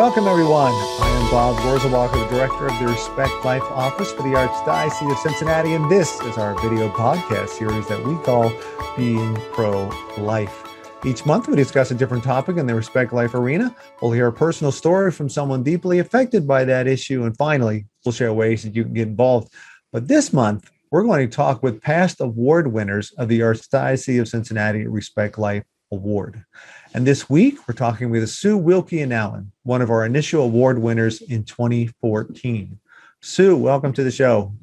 Welcome, everyone. I am Bob Wurzelbacher, the director of the Respect Life Office for the Archdiocese of Cincinnati, and this is our video podcast series that we call Being Pro Life. Each month, we discuss a different topic in the Respect Life arena. We'll hear a personal story from someone deeply affected by that issue, and finally, we'll share ways that you can get involved. But this month, we're going to talk with past award winners of the Archdiocese of Cincinnati Respect Life Award. And this week, we're talking with Sue Willke and Allen, one of our initial award winners in 2014. Sue, welcome to the show.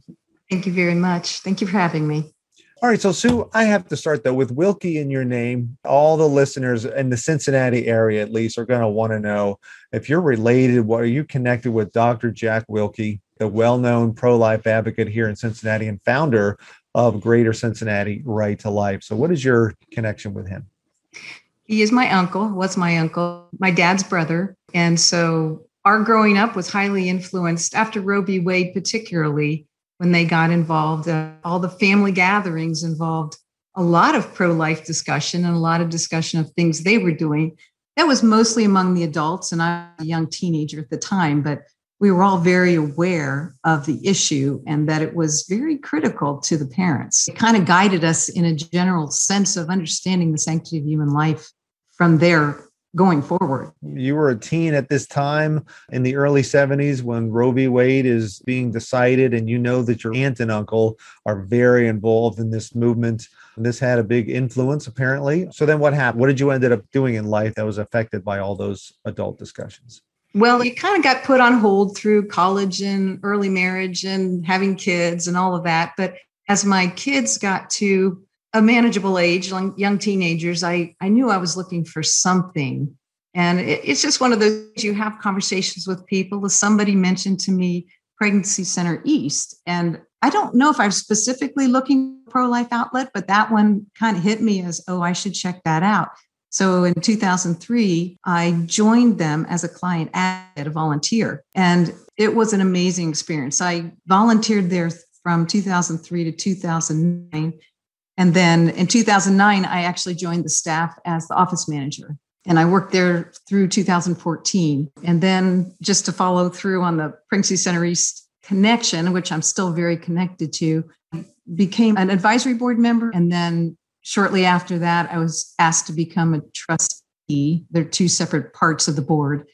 Thank you very much. Thank you for having me. All right, so Sue, I have to start though with Willke in your name. All the listeners in the Cincinnati area, at least, are going to want to know if you're related. What are you connected with Dr. Jack Willke, the well-known pro-life advocate here in Cincinnati and founder of Greater Cincinnati Right to Life? So, what is your connection with him? He is my uncle, was my uncle, my dad's brother. And so our growing up was highly influenced after Roe v. Wade, particularly when they got involved. Uh, all the family gatherings involved a lot of pro life discussion and a lot of discussion of things they were doing. That was mostly among the adults, and I was a young teenager at the time, but we were all very aware of the issue and that it was very critical to the parents. It kind of guided us in a general sense of understanding the sanctity of human life from there going forward. You were a teen at this time in the early 70s when Roe v. Wade is being decided, and you know that your aunt and uncle are very involved in this movement. And this had a big influence, apparently. So then what happened? What did you ended up doing in life that was affected by all those adult discussions? Well, it kind of got put on hold through college and early marriage and having kids and all of that. But as my kids got to a manageable age, young teenagers, I, I knew I was looking for something. And it, it's just one of those you have conversations with people. Somebody mentioned to me Pregnancy Center East. And I don't know if I was specifically looking pro life outlet, but that one kind of hit me as, oh, I should check that out. So in 2003, I joined them as a client at a volunteer. And it was an amazing experience. I volunteered there from 2003 to 2009 and then in 2009, I actually joined the staff as the office manager. And I worked there through 2014. And then just to follow through on the Pregnancy Center East connection, which I'm still very connected to, became an advisory board member. And then shortly after that, I was asked to become a trustee. They're two separate parts of the board.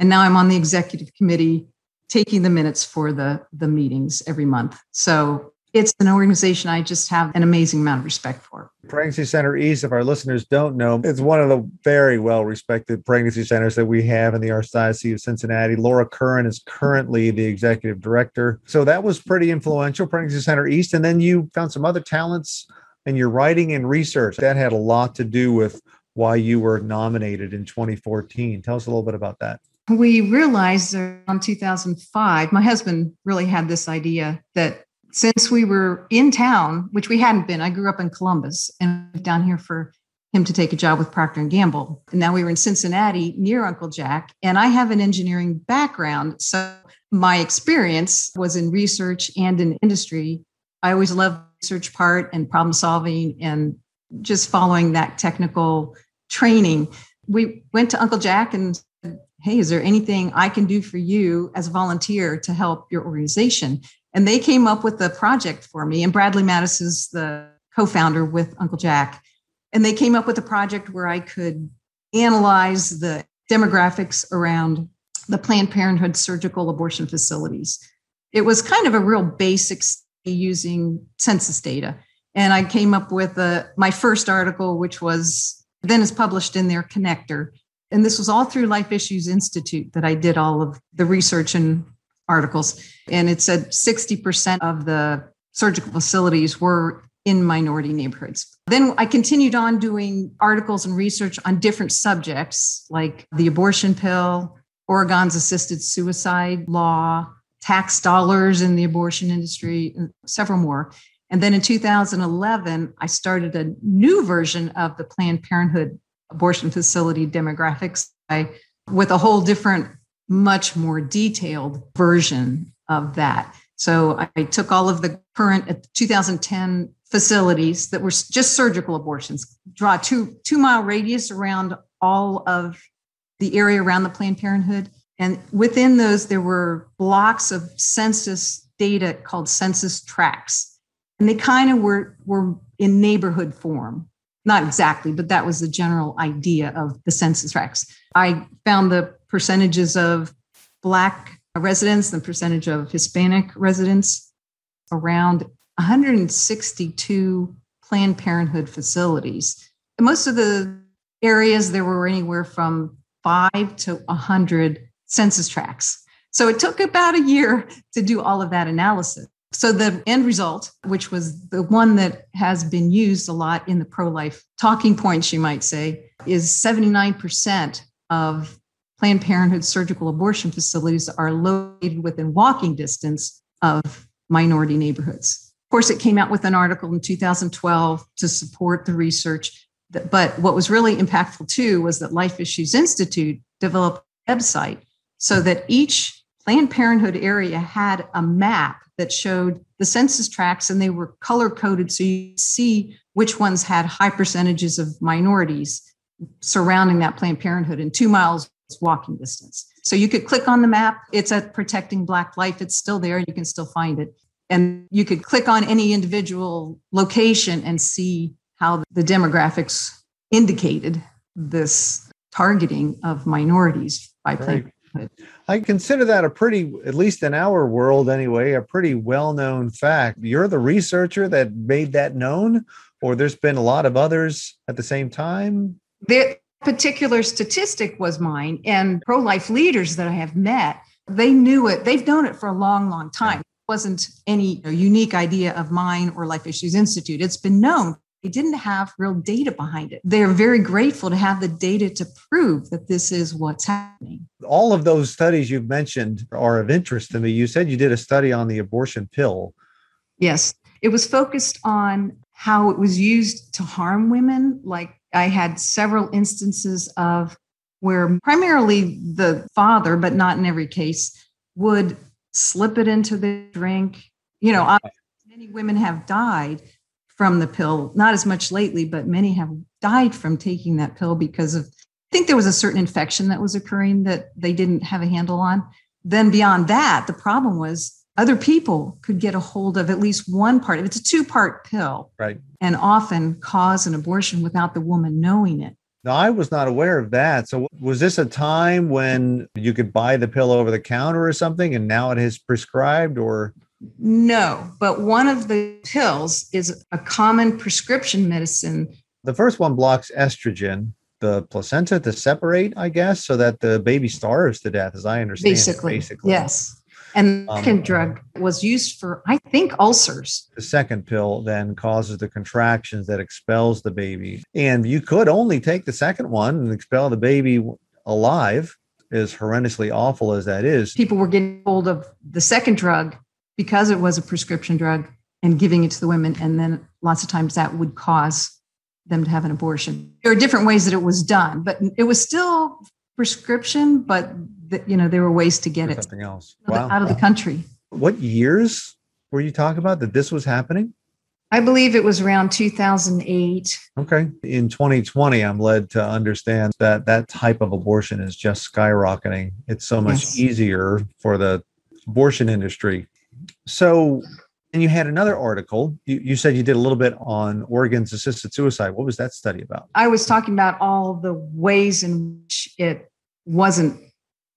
And now I'm on the executive committee taking the minutes for the, the meetings every month. So it's an organization I just have an amazing amount of respect for. Pregnancy Center East, if our listeners don't know, it's one of the very well respected pregnancy centers that we have in the Archdiocese of Cincinnati. Laura Curran is currently the executive director. So that was pretty influential, Pregnancy Center East. And then you found some other talents in your writing and research. That had a lot to do with why you were nominated in 2014. Tell us a little bit about that. We realized around 2005, my husband really had this idea that since we were in town, which we hadn't been, I grew up in Columbus and down here for him to take a job with Procter and Gamble. And now we were in Cincinnati near Uncle Jack, and I have an engineering background, so my experience was in research and in industry. I always loved research part and problem solving and just following that technical training. We went to Uncle Jack and said, Hey, is there anything I can do for you as a volunteer to help your organization? And they came up with a project for me. And Bradley Mattes is the co founder with Uncle Jack. And they came up with a project where I could analyze the demographics around the Planned Parenthood surgical abortion facilities. It was kind of a real basic using census data. And I came up with a, my first article, which was then is published in their connector. And this was all through Life Issues Institute that I did all of the research and articles, and it said 60% of the surgical facilities were in minority neighborhoods. Then I continued on doing articles and research on different subjects like the abortion pill, Oregon's assisted suicide law, tax dollars in the abortion industry, several more. And then in 2011, I started a new version of the Planned Parenthood abortion facility demographics I, with a whole different much more detailed version of that. So I took all of the current uh, 2010 facilities that were just surgical abortions, draw two two mile radius around all of the area around the Planned Parenthood, And within those, there were blocks of census data called census tracts. And they kind of were, were in neighborhood form. Not exactly, but that was the general idea of the census tracts. I found the percentages of Black residents, the percentage of Hispanic residents, around 162 Planned Parenthood facilities. And most of the areas, there were anywhere from five to 100 census tracts. So it took about a year to do all of that analysis. So the end result, which was the one that has been used a lot in the pro-life talking points, you might say, is 79% of Planned Parenthood surgical abortion facilities are located within walking distance of minority neighborhoods. Of course, it came out with an article in 2012 to support the research. But what was really impactful too was that Life Issues Institute developed a website so that each Planned Parenthood area had a map that showed the census tracts and they were color coded so you see which ones had high percentages of minorities surrounding that Planned Parenthood in two miles walking distance. So you could click on the map. It's at Protecting Black Life. It's still there. You can still find it. And you could click on any individual location and see how the demographics indicated this targeting of minorities by Planned right. I consider that a pretty, at least in our world anyway, a pretty well known fact. You're the researcher that made that known, or there's been a lot of others at the same time? The particular statistic was mine, and pro life leaders that I have met, they knew it. They've known it for a long, long time. It wasn't any unique idea of mine or Life Issues Institute. It's been known they didn't have real data behind it. They're very grateful to have the data to prove that this is what's happening. All of those studies you've mentioned are of interest to me. You said you did a study on the abortion pill. Yes, it was focused on how it was used to harm women. Like I had several instances of where primarily the father, but not in every case, would slip it into the drink. You know, many women have died from the pill, not as much lately, but many have died from taking that pill because of, I think there was a certain infection that was occurring that they didn't have a handle on. Then beyond that, the problem was other people could get a hold of at least one part. It's a two part pill. Right. And often cause an abortion without the woman knowing it. Now, I was not aware of that. So, was this a time when you could buy the pill over the counter or something, and now it is prescribed, or? No, but one of the pills is a common prescription medicine. The first one blocks estrogen, the placenta to separate, I guess, so that the baby starves to death, as I understand. Basically, basically. yes. And the um, second drug was used for, I think, ulcers. The second pill then causes the contractions that expels the baby. And you could only take the second one and expel the baby alive, as horrendously awful as that is. People were getting hold of the second drug because it was a prescription drug and giving it to the women. And then lots of times that would cause them to have an abortion. There are different ways that it was done, but it was still prescription, but the, you know, there were ways to get it something else wow. out of the country. What years were you talking about that this was happening? I believe it was around 2008. Okay. In 2020, I'm led to understand that that type of abortion is just skyrocketing. It's so much yes. easier for the abortion industry so, and you had another article. You, you said you did a little bit on Oregon's assisted suicide. What was that study about? I was talking about all the ways in which it wasn't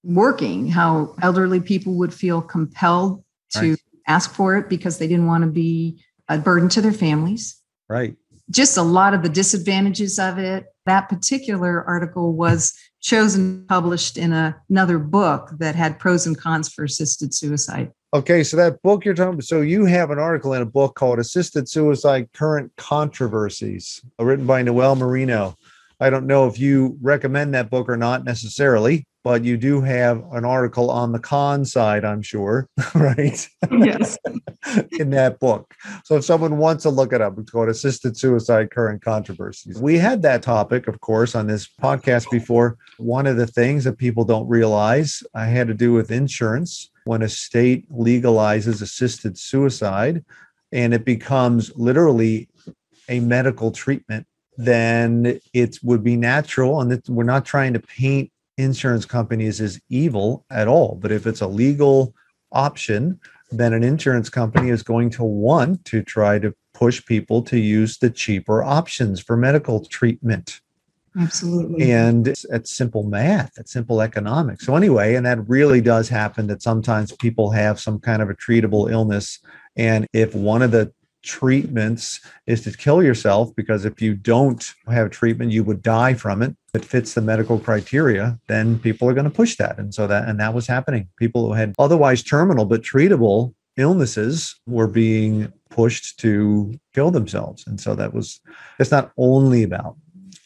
working, how elderly people would feel compelled to right. ask for it because they didn't want to be a burden to their families. Right. Just a lot of the disadvantages of it. That particular article was chosen, published in a, another book that had pros and cons for assisted suicide. Okay, so that book you're talking about, so you have an article in a book called Assisted Suicide Current Controversies, written by Noel Merino. I don't know if you recommend that book or not necessarily, but you do have an article on the con side, I'm sure, right? Yes. in that book. So if someone wants to look it up, it's called Assisted Suicide Current Controversies. We had that topic, of course, on this podcast before. One of the things that people don't realize I had to do with insurance when a state legalizes assisted suicide and it becomes literally a medical treatment, then it would be natural. And we're not trying to paint insurance companies is evil at all. But if it's a legal option, then an insurance company is going to want to try to push people to use the cheaper options for medical treatment. Absolutely. And it's, simple math, it's simple economics. So, anyway, and that really does happen that sometimes people have some kind of a treatable illness. And if one of the treatments is to kill yourself because if you don't have treatment you would die from it. That fits the medical criteria then people are going to push that. And so that and that was happening. People who had otherwise terminal but treatable illnesses were being pushed to kill themselves. And so that was it's not only about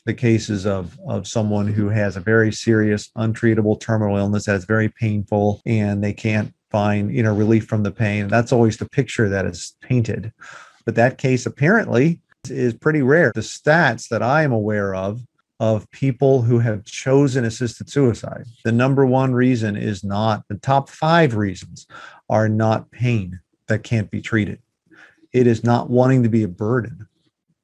the cases of of someone who has a very serious untreatable terminal illness that's very painful and they can't find you know relief from the pain. That's always the picture that is painted but that case apparently is pretty rare. The stats that I am aware of of people who have chosen assisted suicide, the number one reason is not the top five reasons are not pain that can't be treated. It is not wanting to be a burden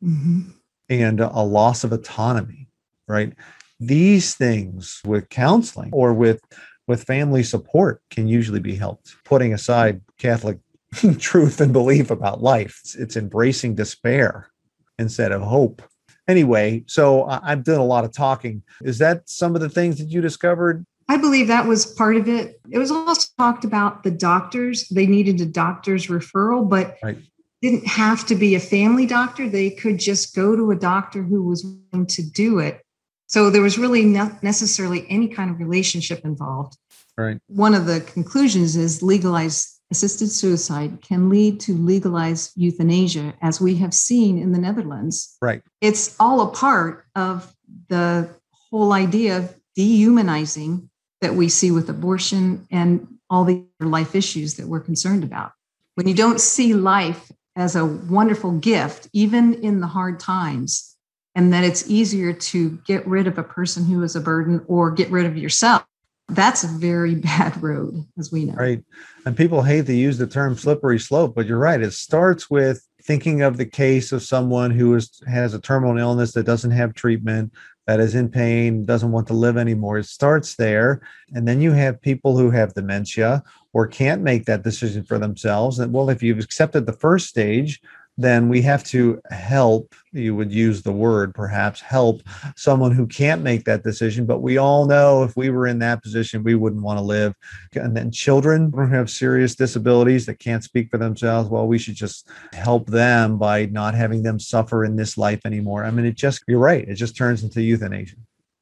mm-hmm. and a loss of autonomy, right? These things with counseling or with with family support can usually be helped. Putting aside Catholic truth and belief about life. It's, it's, embracing despair instead of hope. Anyway, so I've done a lot of talking. Is that some of the things that you discovered? I believe that was part of it. It was also talked about the doctors. They needed a doctor's referral, but right. didn't have to be a family doctor. They could just go to a doctor who was willing to do it. So there was really not necessarily any kind of relationship involved. Right. One of the conclusions is legalize assisted suicide can lead to legalized euthanasia, as we have seen in the Netherlands. Right. It's all a part of the whole idea of dehumanizing that we see with abortion and all the life issues that we're concerned about. When you don't see life as a wonderful gift, even in the hard times, and that it's easier to get rid of a person who is a burden or get rid of yourself that's a very bad road, as we know. Right. And people hate to use the term slippery slope, but you're right. It starts with thinking of the case of someone who is, has a terminal illness that doesn't have treatment, that is in pain, doesn't want to live anymore. It starts there. And then you have people who have dementia or can't make that decision for themselves. And well, if you've accepted the first stage, then we have to help you would use the word perhaps help someone who can't make that decision. But we all know if we were in that position we wouldn't want to live. And then children who have serious disabilities that can't speak for themselves well we should just help them by not having them suffer in this life anymore. I mean it just you're right. It just turns into euthanasia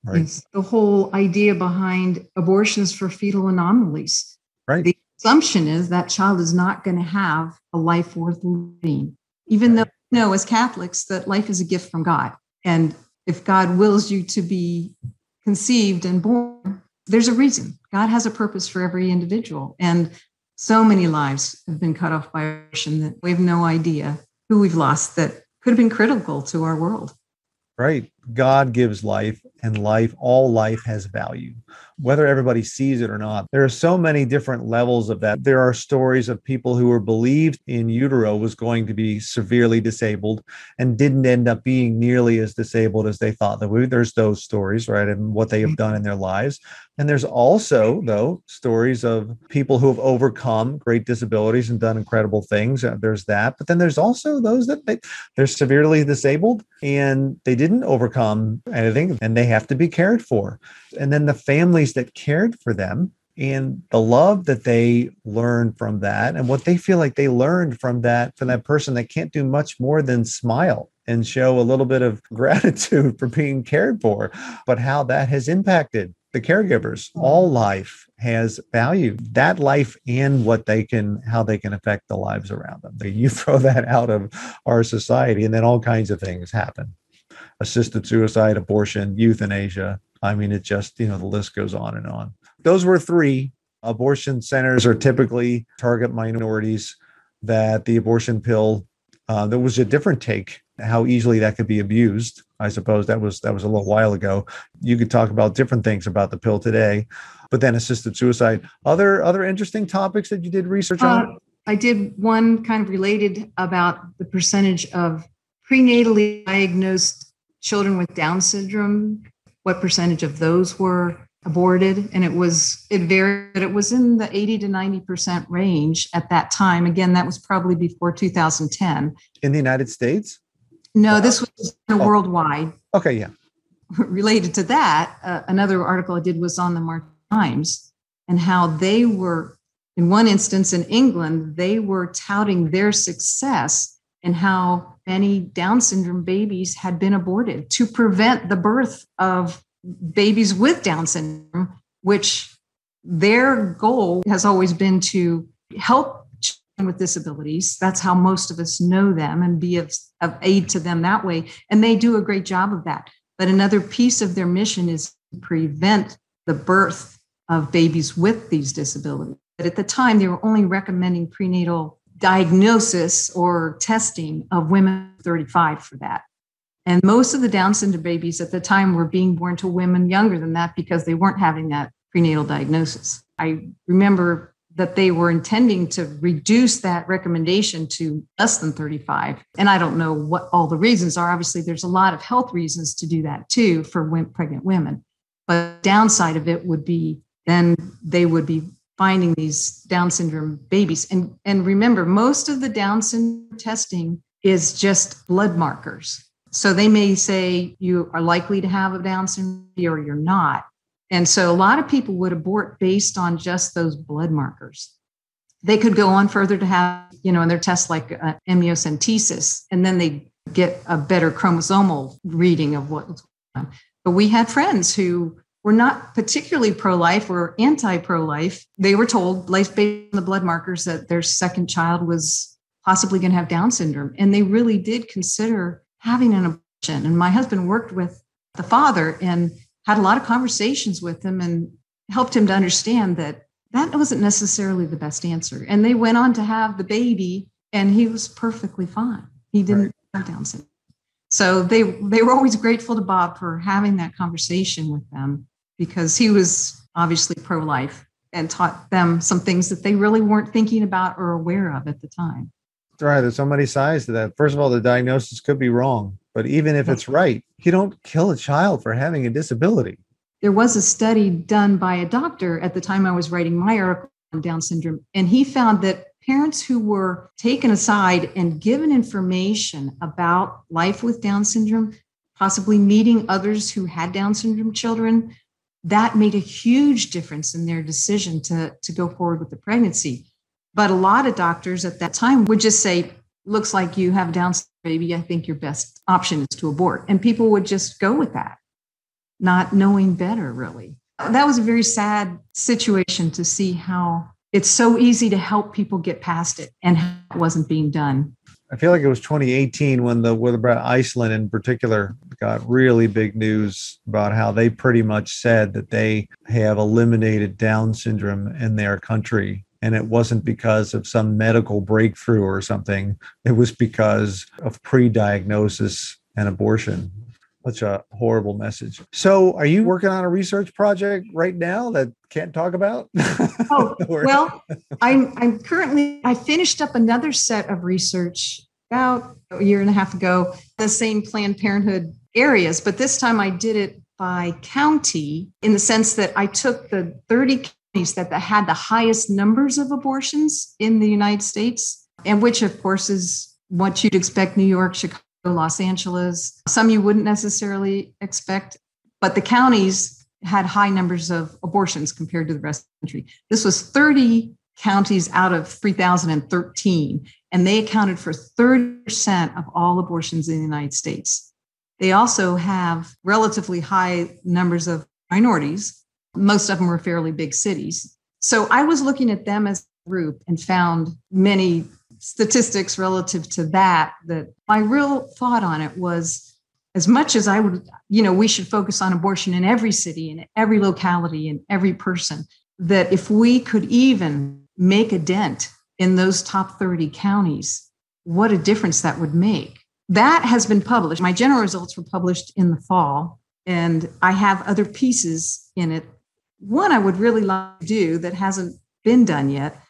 right? It's the whole idea behind abortions for fetal anomalies. Right. The assumption is that child is not going to have a life worth living even though we know as Catholics that life is a gift from God. And if God wills you to be conceived and born, there's a reason. God has a purpose for every individual. And so many lives have been cut off by abortion that we have no idea who we've lost that could have been critical to our world. Right. God gives life, and life, all life has value whether everybody sees it or not. There are so many different levels of that. There are stories of people who were believed in utero was going to be severely disabled and didn't end up being nearly as disabled as they thought that. There's those stories, right, and what they have done in their lives. And there's also, though, stories of people who have overcome great disabilities and done incredible things. Uh, there's that. But then there's also those that they, they're severely disabled and they didn't overcome anything and they have to be cared for. And then the families that cared for them and the love that they learned from that and what they feel like they learned from that from that person that can't do much more than smile and show a little bit of gratitude for being cared for but how that has impacted the caregivers. All life has value. That life and what they can how they can affect the lives around them. You throw that out of our society and then all kinds of things happen assisted suicide abortion euthanasia I mean, it just, you know, the list goes on and on. Those were three. Abortion centers are typically target minorities that the abortion pill, uh, there was a different take how easily that could be abused. I suppose that was that was a little while ago. You could talk about different things about the pill today, but then assisted suicide. Other other interesting topics that you did research uh, on? I did one kind of related about the percentage of prenatally diagnosed children with Down syndrome what percentage of those were aborted. And it was it varied but it was in the 80 to 90% range at that time. Again that was probably before 2010 in the united states? No this was oh. worldwide. Okay yeah. Related to that uh, another article i did was on the march times and how they were in one instance in england they were touting their success and how many down syndrome babies had been aborted to prevent the birth of babies with Down syndrome, which their goal has always been to help children with disabilities. That's how most of us know them and be of, of aid to them that way. And they do a great job of that. But another piece of their mission is to prevent the birth of babies with these disabilities. But at the time, they were only recommending prenatal diagnosis or testing of women 35 for that. And most of the Down syndrome babies at the time were being born to women younger than that because they weren't having that prenatal diagnosis. I remember that they were intending to reduce that recommendation to less than 35. And I don't know what all the reasons are. Obviously, there's a lot of health reasons to do that too for pregnant women. But downside of it would be then they would be finding these Down syndrome babies. And, and remember, most of the Down syndrome testing is just blood markers. So they may say you are likely to have a Down syndrome or you're not. And so a lot of people would abort based on just those blood markers. They could go on further to have, you know, in their tests like uh, amniocentesis, and then they get a better chromosomal reading of what going on. But we had friends who were not particularly pro-life or anti-pro-life. They were told, life based on the blood markers, that their second child was possibly going to have Down syndrome, and they really did consider having an abortion. And my husband worked with the father and had a lot of conversations with him and helped him to understand that that wasn't necessarily the best answer. And they went on to have the baby, and he was perfectly fine. He didn't right. have Down syndrome. So they they were always grateful to Bob for having that conversation with them because he was obviously pro-life and taught them some things that they really weren't thinking about or aware of at the time That's right. There's so many sides to that. First of all, the diagnosis could be wrong, but even if it's right, you don't kill a child for having a disability. There was a study done by a doctor at the time I was writing my article on Down syndrome, and he found that parents who were taken aside and given information about life with Down syndrome, possibly meeting others who had Down syndrome children, that made a huge difference in their decision to, to go forward with the pregnancy. But a lot of doctors at that time would just say, looks like you have Down syndrome, baby. I think your best option is to abort. And people would just go with that, not knowing better, really. That was a very sad situation to see how it's so easy to help people get past it and it wasn't being done. I feel like it was 2018 when the what about Iceland in particular got really big news about how they pretty much said that they have eliminated Down syndrome in their country and it wasn't because of some medical breakthrough or something. It was because of pre diagnosis and abortion. Such a horrible message. So, are you working on a research project right now that can't talk about? oh, well, I'm, I'm currently, I finished up another set of research about a year and a half ago, the same Planned Parenthood areas, but this time I did it by county in the sense that I took the 30 counties that had the highest numbers of abortions in the United States, and which, of course, is what you'd expect New York, Chicago, Los Angeles. Some you wouldn't necessarily expect, but the counties had high numbers of abortions compared to the rest of the country. This was 30 counties out of 3,013, and they accounted for 30% of all abortions in the United States. They also have relatively high numbers of minorities, most of them were fairly big cities. So I was looking at them as a group and found many statistics relative to that. That my real thought on it was as much as I would, you know, we should focus on abortion in every city, in every locality, in every person, that if we could even make a dent in those top 30 counties, what a difference that would make. That has been published. My general results were published in the fall, and I have other pieces in it one I would really like to do that hasn't been done yet.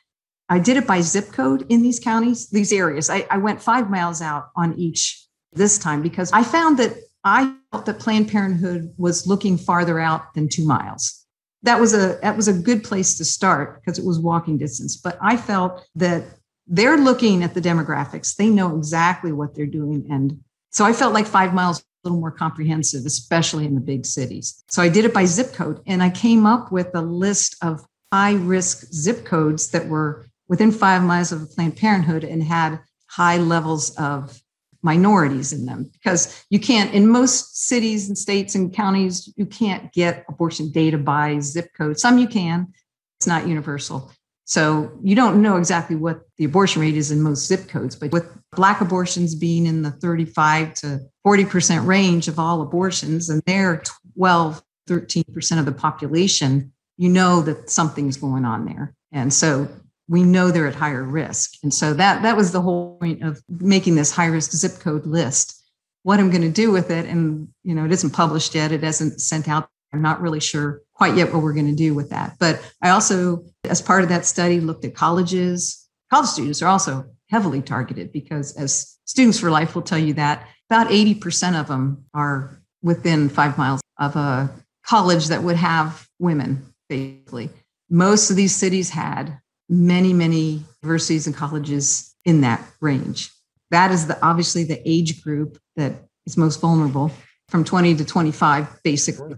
I did it by zip code in these counties, these areas. I, I went five miles out on each this time because I found that I felt that Planned Parenthood was looking farther out than two miles. that was a that was a good place to start because it was walking distance. But I felt that they're looking at the demographics. They know exactly what they're doing. And so I felt like five miles a little more comprehensive, especially in the big cities. So I did it by zip code and I came up with a list of high risk zip codes that were within five miles of Planned Parenthood and had high levels of minorities in them. Because you can't in most cities and states and counties you can't get abortion data by zip code. Some you can it's not universal. So you don't know exactly what the abortion rate is in most zip codes, but with Black abortions being in the 35 to 40% range of all abortions, and they're 12, 13% of the population, you know that something's going on there. And so we know they're at higher risk. And so that, that was the whole point of making this high risk zip code list. What I'm going to do with it, and you know, it isn't published yet, it hasn't sent out. I'm not really sure quite yet what we're going to do with that. But I also, as part of that study, looked at colleges. College students are also heavily targeted because, as Students for Life will tell you, that about 80% of them are within five miles of a college that would have women, basically. Most of these cities had many, many universities and colleges in that range. That is the obviously the age group that is most vulnerable from 20 to 25, basically.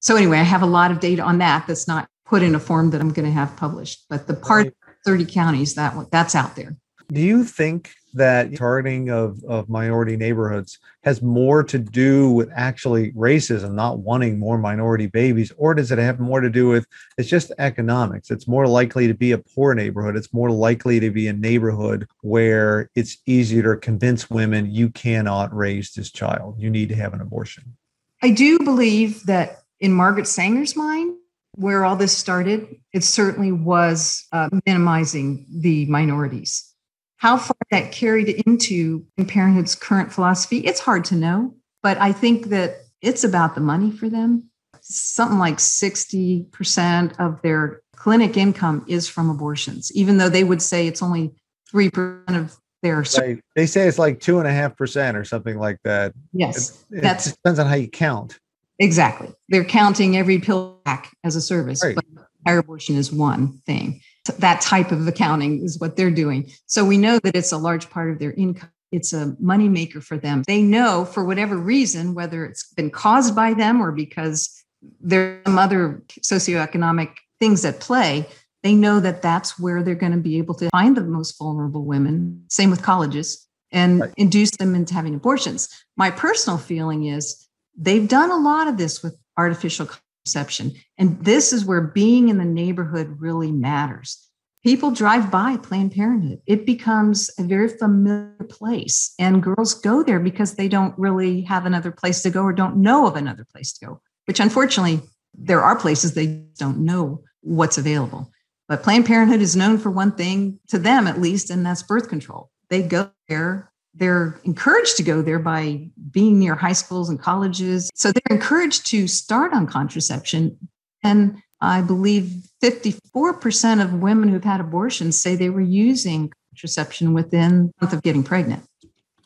So anyway, I have a lot of data on that that's not put in a form that I'm going to have published. But the part right. 30 counties that that's out there. Do you think that targeting of, of minority neighborhoods has more to do with actually racism, not wanting more minority babies, or does it have more to do with it's just economics? It's more likely to be a poor neighborhood. It's more likely to be a neighborhood where it's easier to convince women you cannot raise this child. You need to have an abortion. I do believe that in Margaret Sanger's mind, where all this started, it certainly was uh, minimizing the minorities. How far that carried into Parenthood's current philosophy, it's hard to know. But I think that it's about the money for them. Something like 60% of their clinic income is from abortions, even though they would say it's only 3% of their. Right. They say it's like two and a half percent or something like that. Yes. It, it depends on how you count. Exactly. They're counting every pill back as a service, right. but higher abortion is one thing. That type of accounting is what they're doing. So we know that it's a large part of their income. It's a moneymaker for them. They know for whatever reason, whether it's been caused by them or because there's some other socioeconomic things at play, they know that that's where they're going to be able to find the most vulnerable women. Same with colleges and right. induce them into having abortions. My personal feeling is They've done a lot of this with artificial conception. And this is where being in the neighborhood really matters. People drive by Planned Parenthood. It becomes a very familiar place. And girls go there because they don't really have another place to go or don't know of another place to go, which unfortunately, there are places they don't know what's available. But Planned Parenthood is known for one thing, to them at least, and that's birth control. They go there they're encouraged to go there by being near high schools and colleges. So they're encouraged to start on contraception. And I believe 54% of women who've had abortions say they were using contraception within month of getting pregnant.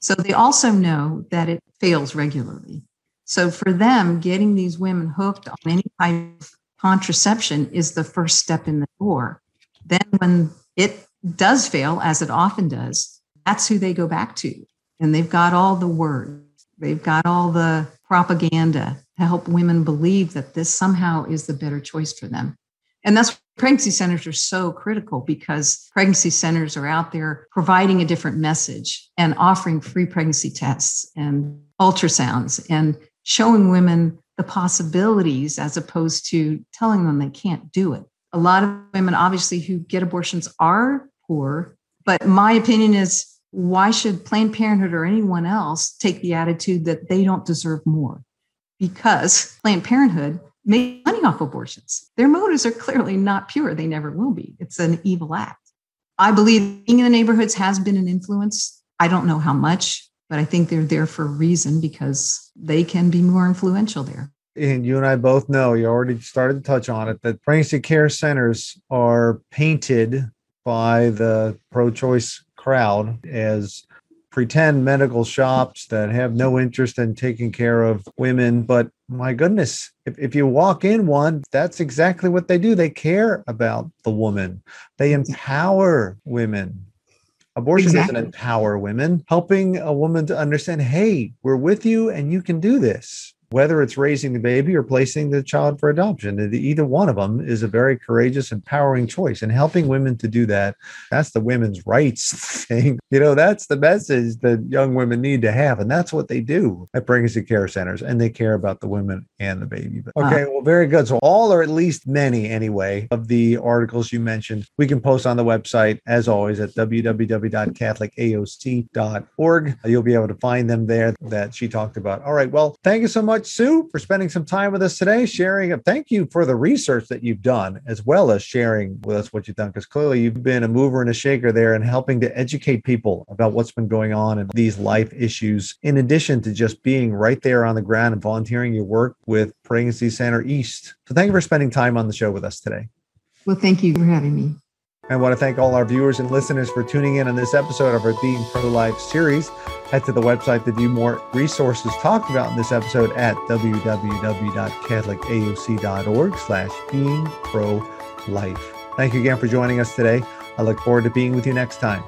So they also know that it fails regularly. So for them, getting these women hooked on any type of contraception is the first step in the door. Then when it does fail, as it often does, that's who they go back to. And they've got all the words, they've got all the propaganda to help women believe that this somehow is the better choice for them. And that's pregnancy centers are so critical because pregnancy centers are out there providing a different message and offering free pregnancy tests and ultrasounds and showing women the possibilities as opposed to telling them they can't do it. A lot of women, obviously, who get abortions are poor but my opinion is why should Planned Parenthood or anyone else take the attitude that they don't deserve more? Because Planned Parenthood makes money off abortions. Their motives are clearly not pure. They never will be. It's an evil act. I believe being in the neighborhoods has been an influence. I don't know how much, but I think they're there for a reason because they can be more influential there. And you and I both know, you already started to touch on it, that pregnancy care centers are painted by the pro choice crowd as pretend medical shops that have no interest in taking care of women. But my goodness, if, if you walk in one, that's exactly what they do. They care about the woman, they empower women. Abortion exactly. doesn't empower women, helping a woman to understand, hey, we're with you and you can do this whether it's raising the baby or placing the child for adoption. Either one of them is a very courageous, empowering choice. And helping women to do that, that's the women's rights thing. You know, that's the message that young women need to have. And that's what they do at pregnancy care centers. And they care about the women and the baby. Okay, well, very good. So, all or at least many, anyway, of the articles you mentioned, we can post on the website, as always, at www.catholicaoc.org. You'll be able to find them there that she talked about. All right. Well, thank you so much much, Sue, for spending some time with us today, sharing. Thank you for the research that you've done, as well as sharing with us what you've done, because clearly you've been a mover and a shaker there and helping to educate people about what's been going on and these life issues, in addition to just being right there on the ground and volunteering your work with Pregnancy Center East. So thank you for spending time on the show with us today. Well, thank you for having me. I want to thank all our viewers and listeners for tuning in on this episode of our Being Pro Life series. Head to the website to view more resources talked about in this episode at www.catholicaoc.org slash being pro life. Thank you again for joining us today. I look forward to being with you next time.